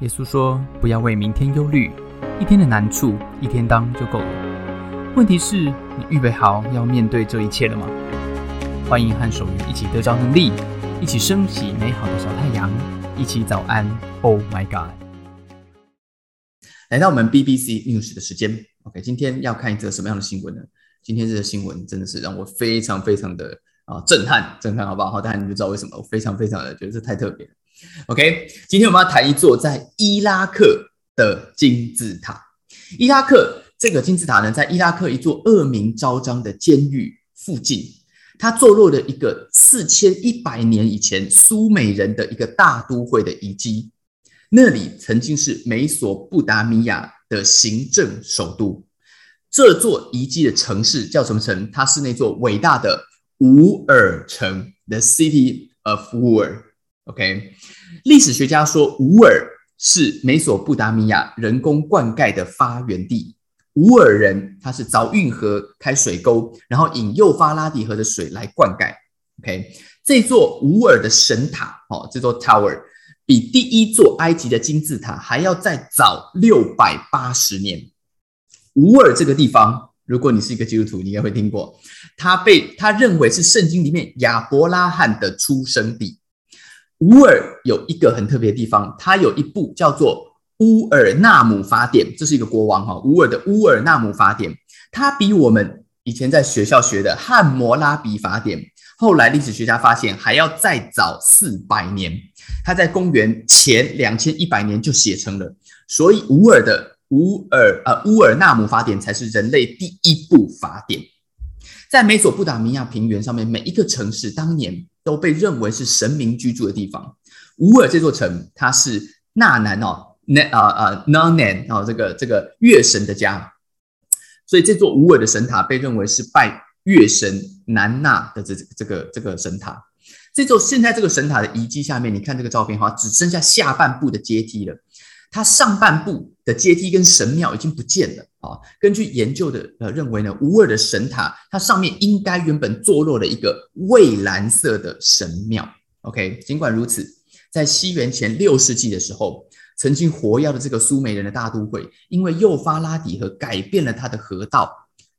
耶稣说：“不要为明天忧虑，一天的难处一天当就够了。问题是，你预备好要面对这一切了吗？”欢迎和守愚一起得着能力，一起升起美好的小太阳，一起早安。Oh my God！来到我们 BBC News 的时间，OK，今天要看一则什么样的新闻呢？今天这个新闻真的是让我非常非常的啊震撼，震撼，好不好？好，大家你就知道为什么我非常非常的觉得这太特别了。OK，今天我们要谈一座在伊拉克的金字塔。伊拉克这个金字塔呢，在伊拉克一座恶名昭彰的监狱附近，它坐落了一个四千一百年以前苏美人的一个大都会的遗迹。那里曾经是美索不达米亚的行政首都。这座遗迹的城市叫什么城？它是那座伟大的乌尔城，The City of Ur。OK，历史学家说，乌尔是美索不达米亚人工灌溉的发源地。乌尔人他是凿运河、开水沟，然后引幼发拉底河的水来灌溉。OK，这座乌尔的神塔，哦，这座 Tower 比第一座埃及的金字塔还要再早六百八十年。乌尔这个地方，如果你是一个基督徒，你应该会听过，他被他认为是圣经里面亚伯拉罕的出生地。乌尔有一个很特别的地方，它有一部叫做《乌尔纳姆法典》，这是一个国王哈，乌尔的《乌尔纳姆法典》，它比我们以前在学校学的《汉谟拉比法典》，后来历史学家发现还要再早四百年，它在公元前两千一百年就写成了，所以乌尔的乌尔呃乌尔纳姆法典才是人类第一部法典。在美索不达米亚平原上面，每一个城市当年都被认为是神明居住的地方。乌尔这座城，它是纳南哦，那啊啊纳南哦，这个这个月神的家，所以这座乌尔的神塔被认为是拜月神南纳的这这个这个神塔。这座现在这个神塔的遗迹下面，你看这个照片哈，只剩下下半部的阶梯了。它上半部的阶梯跟神庙已经不见了啊！根据研究的呃认为呢，乌尔的神塔它上面应该原本坐落了一个蔚蓝色的神庙。OK，尽管如此，在西元前六世纪的时候，曾经活跃的这个苏美人的大都会，因为幼发拉底河改变了它的河道，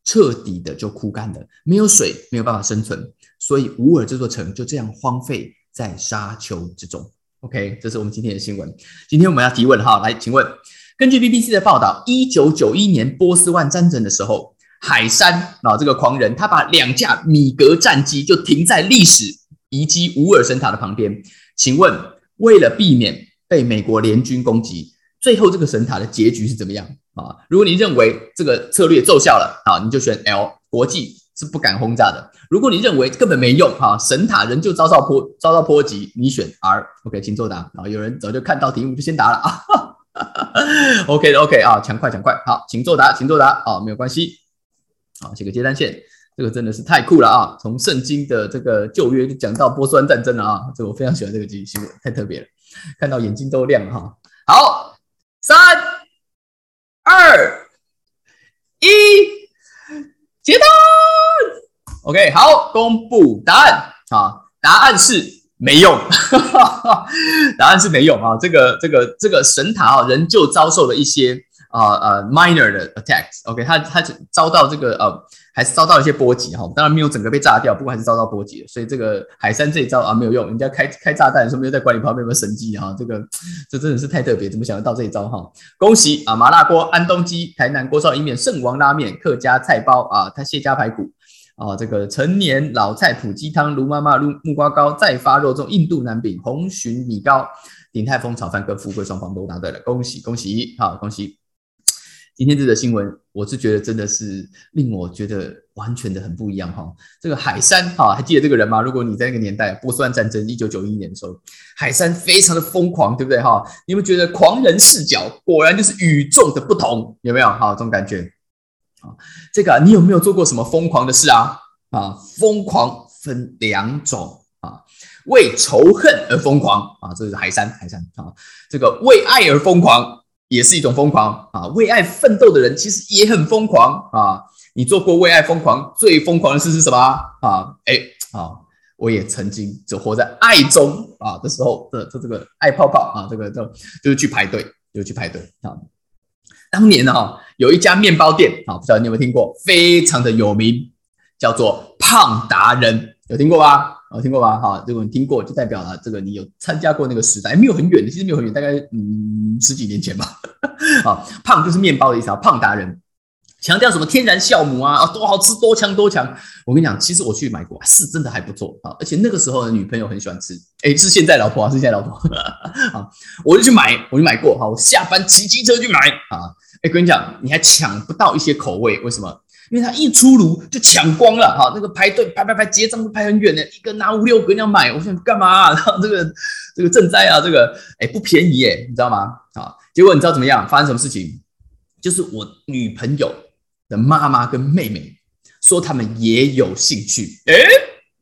彻底的就枯干了，没有水，没有办法生存，所以乌尔这座城就这样荒废在沙丘之中。OK，这是我们今天的新闻。今天我们要提问哈，来，请问，根据 BBC 的报道，一九九一年波斯湾战争的时候，海山啊这个狂人，他把两架米格战机就停在历史遗迹乌尔神塔的旁边。请问，为了避免被美国联军攻击，最后这个神塔的结局是怎么样啊？如果你认为这个策略奏效了啊，你就选 L 国际。是不敢轰炸的。如果你认为根本没用，哈，神塔仍旧遭到波遭到波及，你选 R。OK，请作答。然后有人早就看到题目就先答了啊。OK 的 OK 啊，抢快抢快。好，请作答，请作答。啊，没有关系。好，写个接单线，这个真的是太酷了啊！从圣经的这个旧约就讲到波斯湾战争了啊，这我非常喜欢这个新新闻，太特别了，看到眼睛都亮了哈。好，三二一，接单。OK，好，公布答案啊！答案是没用，答案是没用啊！这个、这个、这个神塔啊，仍旧遭受了一些啊呃 minor 的 attacks。OK，它它遭到这个呃，还是遭到一些波及哈。当然没有整个被炸掉，不过还是遭到波及所以这个海山这一招啊没有用，人家开开炸弹，说没有在管理旁边有没有神机哈？这个这真的是太特别，怎么想得到这一招哈？恭喜啊！麻辣锅、安东鸡、台南锅烧意面、圣王拉面、客家菜包啊，它蟹家排骨。啊，这个陈年老菜脯鸡汤、卢妈妈卤木瓜糕、再发肉粽、印度南饼、红鲟米糕、鼎泰丰炒饭跟富贵双方都答对了，恭喜恭喜！好，恭喜！今天这则新闻，我是觉得真的是令我觉得完全的很不一样哈。这个海山哈，还记得这个人吗？如果你在那个年代，波斯湾战争一九九一年的时候，海山非常的疯狂，对不对哈？你们觉得狂人视角果然就是与众的不同，有没有？好，这种感觉。啊，这个你有没有做过什么疯狂的事啊？啊，疯狂分两种啊，为仇恨而疯狂啊，这是海山海山啊。这个为爱而疯狂也是一种疯狂啊，为爱奋斗的人其实也很疯狂啊。你做过为爱疯狂最疯狂的事是什么啊？哎，啊，我也曾经就活在爱中啊的时候的这这个爱泡泡啊，这个就就是去排队，就去排队啊。当年呢，哈，有一家面包店啊，不知道你有没有听过，非常的有名，叫做胖达人，有听过吧？有听过吧？哈，如果你听过，就代表了这个你有参加过那个时代，没有很远的，其实没有很远，大概嗯十几年前吧。啊，胖就是面包的意思啊，胖达人。强调什么天然酵母啊啊多好吃多强多强！我跟你讲，其实我去买过，是真的还不错啊。而且那个时候的女朋友很喜欢吃，哎，是现在老婆啊，是现在老婆 啊。我就去买，我就买过哈。我下班骑机车去买啊。哎，跟你讲，你还抢不到一些口味，为什么？因为它一出炉就抢光了哈。那个排队排排排结账都排很远的，一个拿五六个要买，我想干嘛？然 后这个这个赈灾啊，这个哎不便宜哎，你知道吗？啊，结果你知道怎么样？发生什么事情？就是我女朋友。的妈妈跟妹妹说他们也有兴趣，哎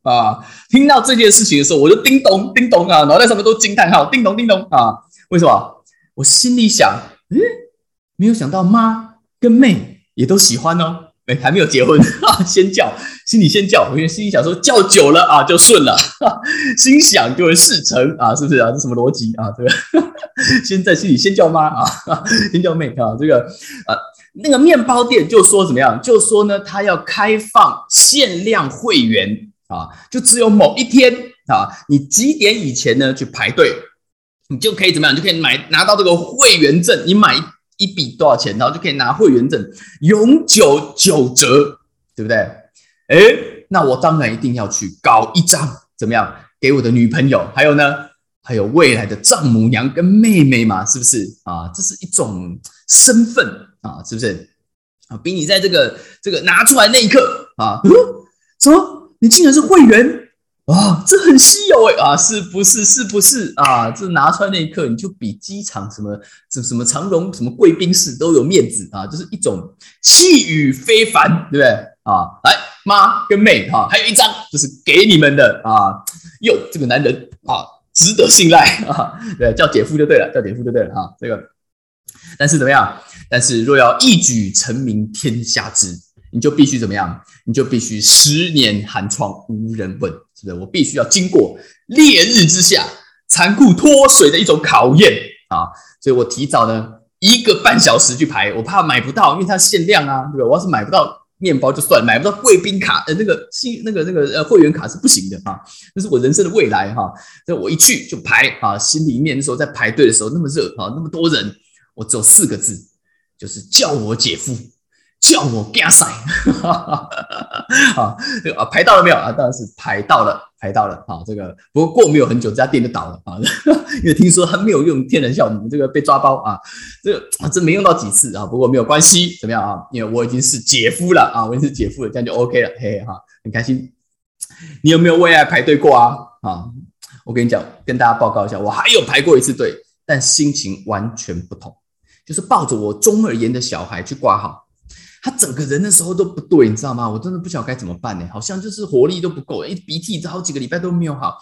啊！听到这件事情的时候，我就叮咚叮咚啊，脑袋上面都惊叹号，叮咚叮咚啊！为什么？我心里想，嗯，没有想到妈跟妹也都喜欢哦，哎，还没有结婚啊，先叫，心里先叫，我因为心里想说叫久了啊就顺了，心想就会事成啊，是不是啊？这什么逻辑啊？这个先在心里先叫妈啊，先叫妹啊，这个啊。那个面包店就说怎么样？就说呢，他要开放限量会员啊，就只有某一天啊，你几点以前呢去排队，你就可以怎么样？就可以买拿到这个会员证。你买一笔多少钱，然后就可以拿会员证，永久九折，对不对？哎，那我当然一定要去搞一张，怎么样？给我的女朋友，还有呢，还有未来的丈母娘跟妹妹嘛，是不是啊？这是一种身份。啊，是不是啊？比你在这个这个拿出来那一刻啊，什么？你竟然是会员啊？这很稀有哎啊！是不是？是不是啊？这拿出来那一刻，你就比机场什么什什么长荣什么贵宾室都有面子啊！就是一种气宇非凡，对不对啊？来，妈跟妹哈，还有一张就是给你们的啊！哟，这个男人啊，值得信赖 啊！对，叫姐夫就对了，叫姐夫就对了哈。这个，但是怎么样？但是若要一举成名天下知，你就必须怎么样？你就必须十年寒窗无人问，是不是？我必须要经过烈日之下残酷脱水的一种考验啊！所以我提早呢一个半小时去排，我怕买不到，因为它限量啊，对吧？我要是买不到面包就算，买不到贵宾卡，呃，那个新那个那个呃会员卡是不行的啊！那是我人生的未来哈！所以我一去就排啊，心里面那时候在排队的时候那么热啊，那么多人，我只有四个字。就是叫我姐夫，叫我加塞，啊，这个啊排到了没有啊？当然是排到了，排到了啊。这个不过过没有很久，这家店就倒了啊，因为听说他没有用天然酵母，这个被抓包啊。这个真没用到几次啊。不过没有关系，怎么样啊？因为我已经是姐夫了啊，我已经是姐夫了，这样就 OK 了，嘿嘿哈，很开心。你有没有为爱排队过啊？啊，我跟你讲，跟大家报告一下，我还有排过一次队，但心情完全不同。就是抱着我中耳炎的小孩去挂号，他整个人的时候都不对，你知道吗？我真的不晓得该怎么办呢，好像就是活力都不够，一鼻涕好几个礼拜都没有好。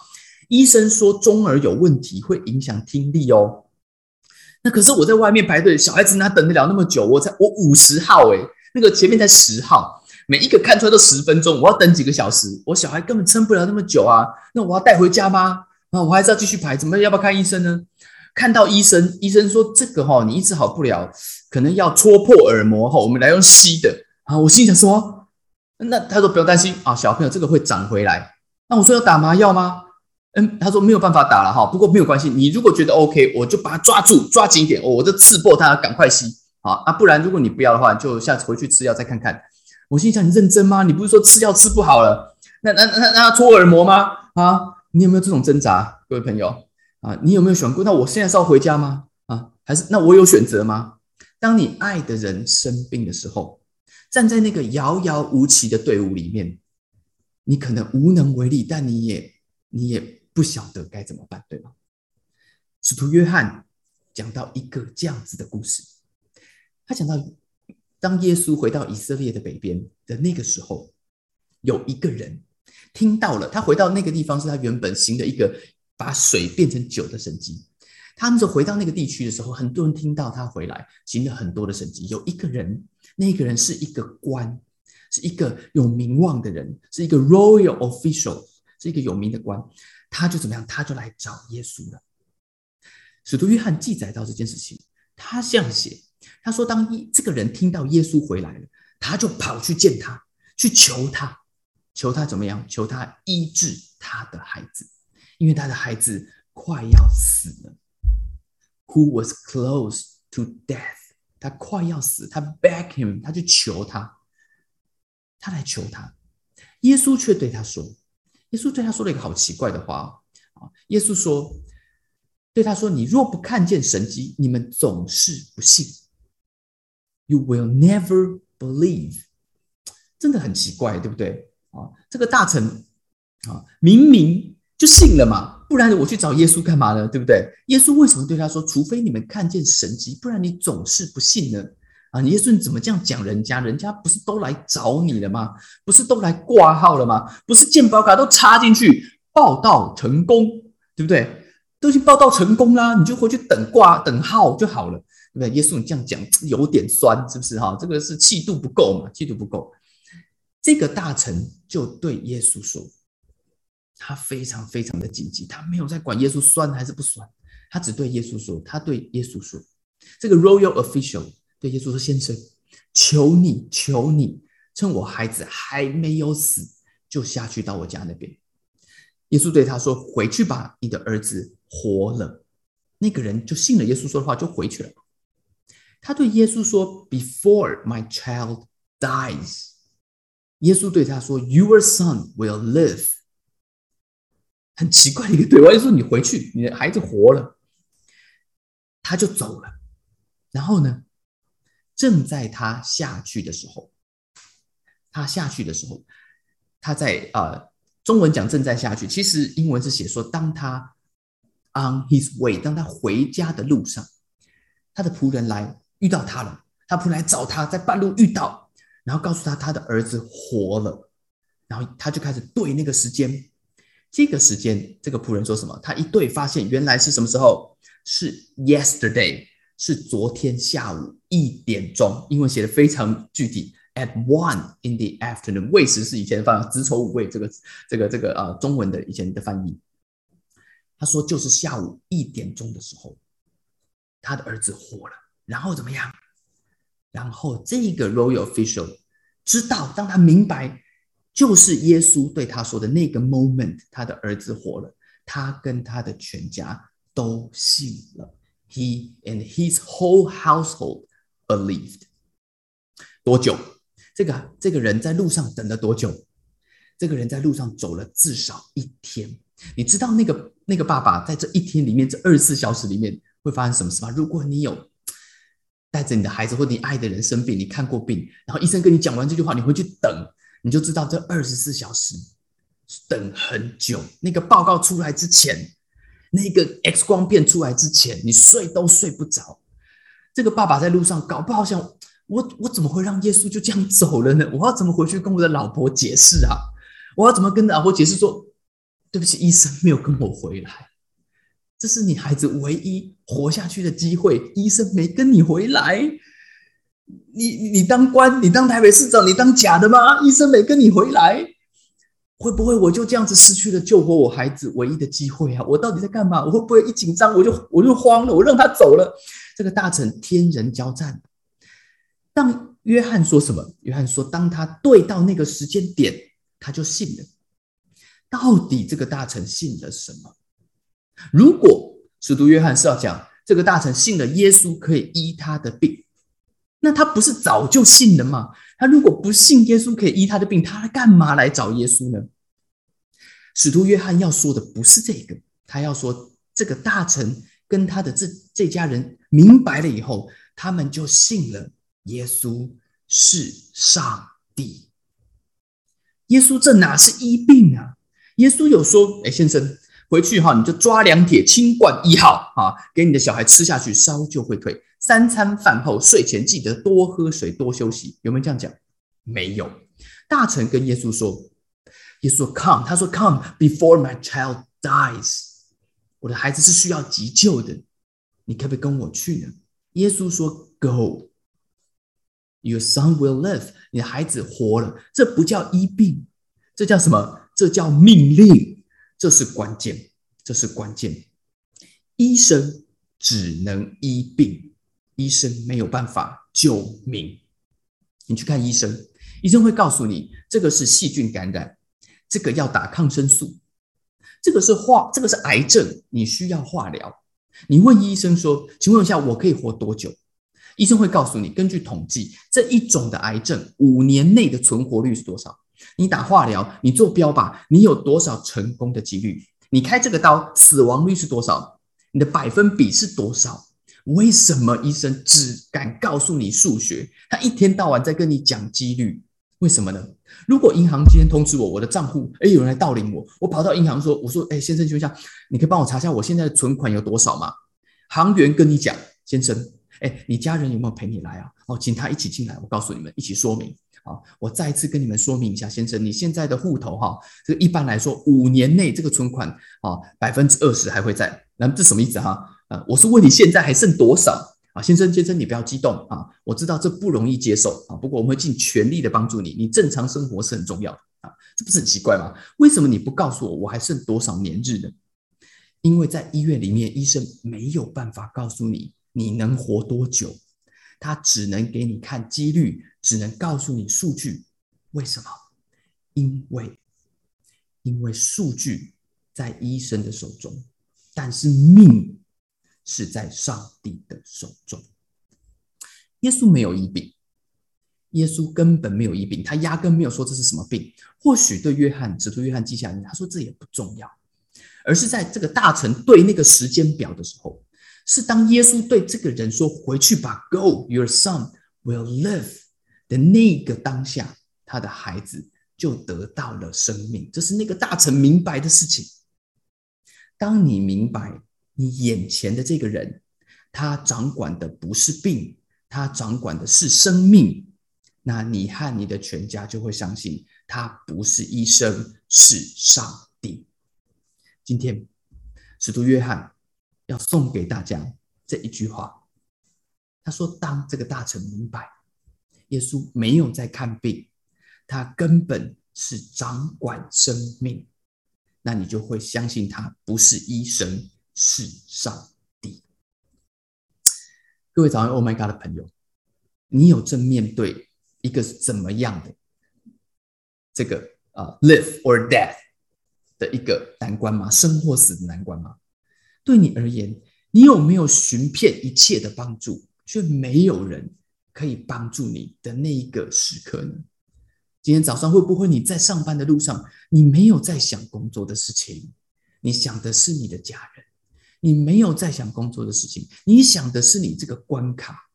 医生说中耳有问题，会影响听力哦。那可是我在外面排队，小孩子哪等得了那么久？我才我五十号诶，那个前面才十号，每一个看出来都十分钟，我要等几个小时，我小孩根本撑不了那么久啊。那我要带回家吗？那，我还是要继续排，怎么要不要看医生呢？看到医生，医生说这个哈你一直好不了，可能要戳破耳膜哈，我们来用吸的啊。我心想说，那他说不用担心啊，小朋友这个会长回来。那我说要打麻药吗？嗯，他说没有办法打了哈，不过没有关系，你如果觉得 OK，我就把它抓住，抓紧一点，我就刺破它，赶快吸啊啊，不然如果你不要的话，就下次回去吃药再看看。我心想你认真吗？你不是说吃药吃不好了？那那那那要戳耳膜吗？啊，你有没有这种挣扎，各位朋友？啊，你有没有想过？那我现在是要回家吗？啊，还是那我有选择吗？当你爱的人生病的时候，站在那个遥遥无期的队伍里面，你可能无能为力，但你也你也不晓得该怎么办，对吗？使徒约翰讲到一个这样子的故事，他讲到，当耶稣回到以色列的北边的那个时候，有一个人听到了，他回到那个地方是他原本行的一个。把水变成酒的神迹，他们就回到那个地区的时候，很多人听到他回来，行了很多的神迹。有一个人，那个人是一个官，是一个有名望的人，是一个 royal official，是一个有名的官，他就怎么样？他就来找耶稣了。使徒约翰记载到这件事情，他这样写：他说，当一这个人听到耶稣回来了，他就跑去见他，去求他，求他怎么样？求他医治他的孩子，因为他的孩子快要死了。Who was close to death？他快要死，他 beg him，他去求他，他来求他。耶稣却对他说：“耶稣对他说了一个好奇怪的话啊！耶稣说，对他说：‘你若不看见神迹，你们总是不信。You will never believe。’真的很奇怪，对不对啊？这个大臣啊，明明就信了嘛，不然我去找耶稣干嘛呢？对不对？耶稣为什么对他说：‘除非你们看见神迹，不然你总是不信呢？’”啊，耶稣你怎么这样讲人家？人家不是都来找你了吗？不是都来挂号了吗？不是健保卡都插进去报道成功，对不对？都已经报道成功啦，你就回去等挂等号就好了，对不对？耶稣你这样讲有点酸，是不是哈？这个是气度不够嘛？气度不够。这个大臣就对耶稣说，他非常非常的紧急，他没有在管耶稣酸还是不酸，他只对耶稣说，他对耶稣说，这个 royal official。对耶稣说：“先生，求你，求你，趁我孩子还没有死，就下去到我家那边。”耶稣对他说：“回去吧，你的儿子活了。”那个人就信了耶稣说的话，就回去了。他对耶稣说：“Before my child dies，耶稣对他说：‘Your son will live。’很奇怪的一个对话。耶稣，你回去，你的孩子活了。”他就走了。然后呢？正在他下去的时候，他下去的时候，他在呃，中文讲正在下去，其实英文是写说，当他 on his way，当他回家的路上，他的仆人来遇到他了，他仆人来找他，在半路遇到，然后告诉他他的儿子活了，然后他就开始对那个时间，这个时间，这个仆人说什么？他一对发现原来是什么时候？是 yesterday。是昨天下午一点钟，英文写的非常具体。At one in the afternoon，未时是以前放子丑午未这个这个这个呃中文的以前的翻译。他说就是下午一点钟的时候，他的儿子活了。然后怎么样？然后这个 royal official 知道，当他明白就是耶稣对他说的那个 moment，他的儿子活了，他跟他的全家都信了。He and his whole household believed。多久？这个这个人在路上等了多久？这个人在路上走了至少一天。你知道那个那个爸爸在这一天里面，这二十四小时里面会发生什么事吗？如果你有带着你的孩子或你爱的人生病，你看过病，然后医生跟你讲完这句话，你回去等，你就知道这二十四小时等很久。那个报告出来之前。那个 X 光片出来之前，你睡都睡不着。这个爸爸在路上搞不好想，我我怎么会让耶稣就这样走了呢？我要怎么回去跟我的老婆解释啊？我要怎么跟老婆解释说，对不起，医生没有跟我回来，这是你孩子唯一活下去的机会，医生没跟你回来。你你当官，你当台北市长，你当假的吗？医生没跟你回来。会不会我就这样子失去了救活我孩子唯一的机会啊？我到底在干嘛？我会不会一紧张我就我就慌了？我让他走了，这个大臣天人交战。当约翰说什么？约翰说，当他对到那个时间点，他就信了。到底这个大臣信了什么？如果使徒约翰是要讲这个大臣信了耶稣可以医他的病，那他不是早就信了吗？他如果不信耶稣可以医他的病，他干嘛来找耶稣呢？使徒约翰要说的不是这个，他要说这个大臣跟他的这这家人明白了以后，他们就信了耶稣是上帝。耶稣这哪是医病啊？耶稣有说：“哎，先生，回去哈，你就抓两铁清罐一号啊，给你的小孩吃下去，烧就会退。”三餐饭后、睡前记得多喝水、多休息，有没有这样讲？没有。大臣跟耶稣说：“耶稣说，Come，他说，Come before my child dies。我的孩子是需要急救的，你可不可以跟我去呢？”耶稣说：“Go，your son will live。你的孩子活了，这不叫医病，这叫什么？这叫命令，这是关键，这是关键。医生只能医病，医生没有办法救命。你去看医生，医生会告诉你，这个是细菌感染，这个要打抗生素，这个是化，这个是癌症，你需要化疗。你问医生说：“请问一下，我可以活多久？”医生会告诉你，根据统计，这一种的癌症五年内的存活率是多少？你打化疗，你做标靶，你有多少成功的几率？你开这个刀，死亡率是多少？你的百分比是多少？为什么医生只敢告诉你数学？他一天到晚在跟你讲几率，为什么呢？如果银行今天通知我，我的账户哎有人来盗领我，我跑到银行说，我说哎先生，请问一下，你可以帮我查一下我现在的存款有多少吗？行员跟你讲，先生，哎，你家人有没有陪你来啊？哦，请他一起进来，我告诉你们，一起说明。好，我再一次跟你们说明一下，先生，你现在的户头哈，这个一般来说五年内这个存款啊，百分之二十还会在。那这什么意思哈？啊我是问你现在还剩多少啊？先生，先生，你不要激动啊，我知道这不容易接受啊，不过我们会尽全力的帮助你，你正常生活是很重要的啊，这不是很奇怪吗？为什么你不告诉我我还剩多少年日呢？因为在医院里面，医生没有办法告诉你你能活多久。他只能给你看几率，只能告诉你数据。为什么？因为，因为数据在医生的手中，但是命是在上帝的手中。耶稣没有医病，耶稣根本没有医病，他压根没有说这是什么病。或许对约翰，使徒约翰记下来，他说这也不重要，而是在这个大臣对那个时间表的时候。是当耶稣对这个人说：“回去吧，Go, your son will live。”的那个当下，他的孩子就得到了生命。这是那个大臣明白的事情。当你明白你眼前的这个人，他掌管的不是病，他掌管的是生命，那你和你的全家就会相信他不是医生，是上帝。今天，使徒约翰。要送给大家这一句话，他说：“当这个大臣明白，耶稣没有在看病，他根本是掌管生命，那你就会相信他不是医生，是上帝。”各位早上 Oh my God 的朋友，你有正面对一个怎么样的这个啊，live or death 的一个难关吗？生或死的难关吗？对你而言，你有没有寻遍一切的帮助，却没有人可以帮助你的那一个时刻呢？今天早上会不会你在上班的路上，你没有在想工作的事情，你想的是你的家人，你没有在想工作的事情，你想的是你这个关卡。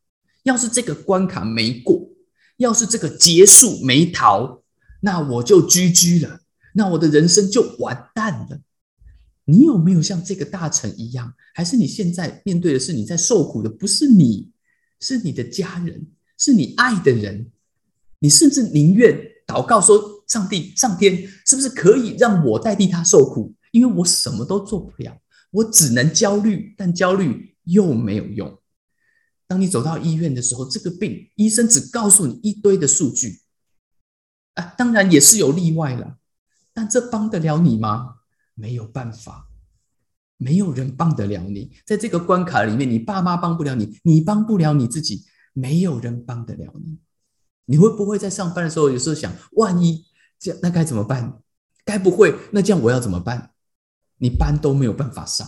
要是这个关卡没过，要是这个结束没逃，那我就居居了，那我的人生就完蛋了。你有没有像这个大臣一样？还是你现在面对的是你在受苦的，不是你，是你的家人，是你爱的人。你甚至宁愿祷告说：“上帝，上天，是不是可以让我代替他受苦？因为我什么都做不了，我只能焦虑，但焦虑又没有用。当你走到医院的时候，这个病医生只告诉你一堆的数据，啊，当然也是有例外了，但这帮得了你吗？”没有办法，没有人帮得了你。在这个关卡里面，你爸妈帮不了你，你帮不了你自己，没有人帮得了你。你会不会在上班的时候，有时候想，万一这样，那该怎么办？该不会，那这样我要怎么办？你班都没有办法上。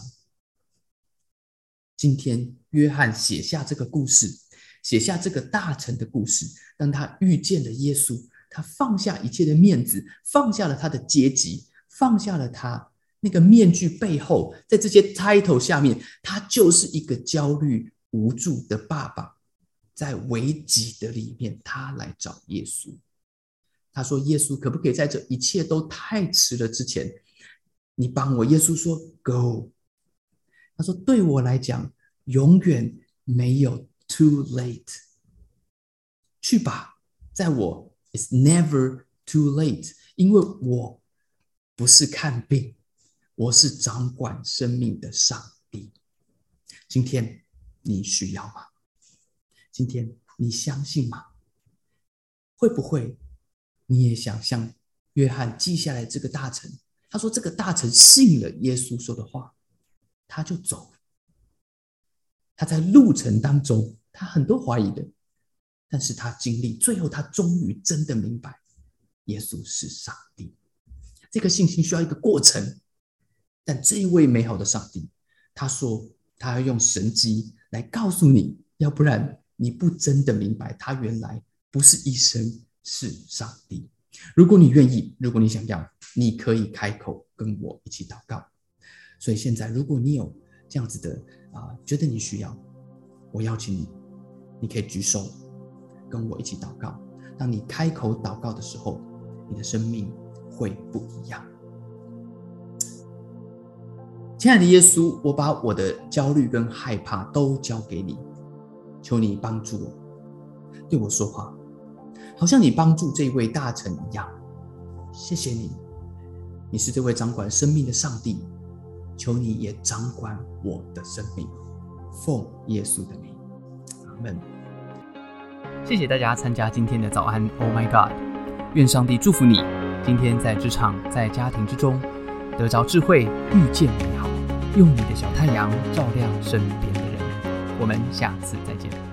今天，约翰写下这个故事，写下这个大臣的故事，当他遇见了耶稣，他放下一切的面子，放下了他的阶级，放下了他。那个面具背后，在这些 title 下面，他就是一个焦虑无助的爸爸，在危急的里面，他来找耶稣。他说：“耶稣，可不可以在这一切都太迟了之前，你帮我？”耶稣说：“Go。”他说：“对我来讲，永远没有 too late。去吧，在我 is never too late，因为我不是看病。”我是掌管生命的上帝。今天你需要吗？今天你相信吗？会不会你也想像约翰记下来这个大臣，他说这个大臣信了耶稣说的话，他就走。他在路程当中，他很多怀疑的，但是他经历最后，他终于真的明白，耶稣是上帝。这个信心需要一个过程，但这一位美好的上帝，他说他要用神迹来告诉你，要不然你不真的明白，他原来不是医生，是上帝。如果你愿意，如果你想要，你可以开口跟我一起祷告。所以现在，如果你有这样子的啊，觉得你需要，我邀请你，你可以举手跟我一起祷告。当你开口祷告的时候，你的生命。会不一样，亲爱的耶稣，我把我的焦虑跟害怕都交给你，求你帮助我，对我说话，好像你帮助这位大臣一样。谢谢你，你是这位掌管生命的上帝，求你也掌管我的生命，奉耶稣的名，阿门。谢谢大家参加今天的早安，Oh my God，愿上帝祝福你。今天在职场、在家庭之中，得着智慧，遇见美好，用你的小太阳照亮身边的人。我们下次再见。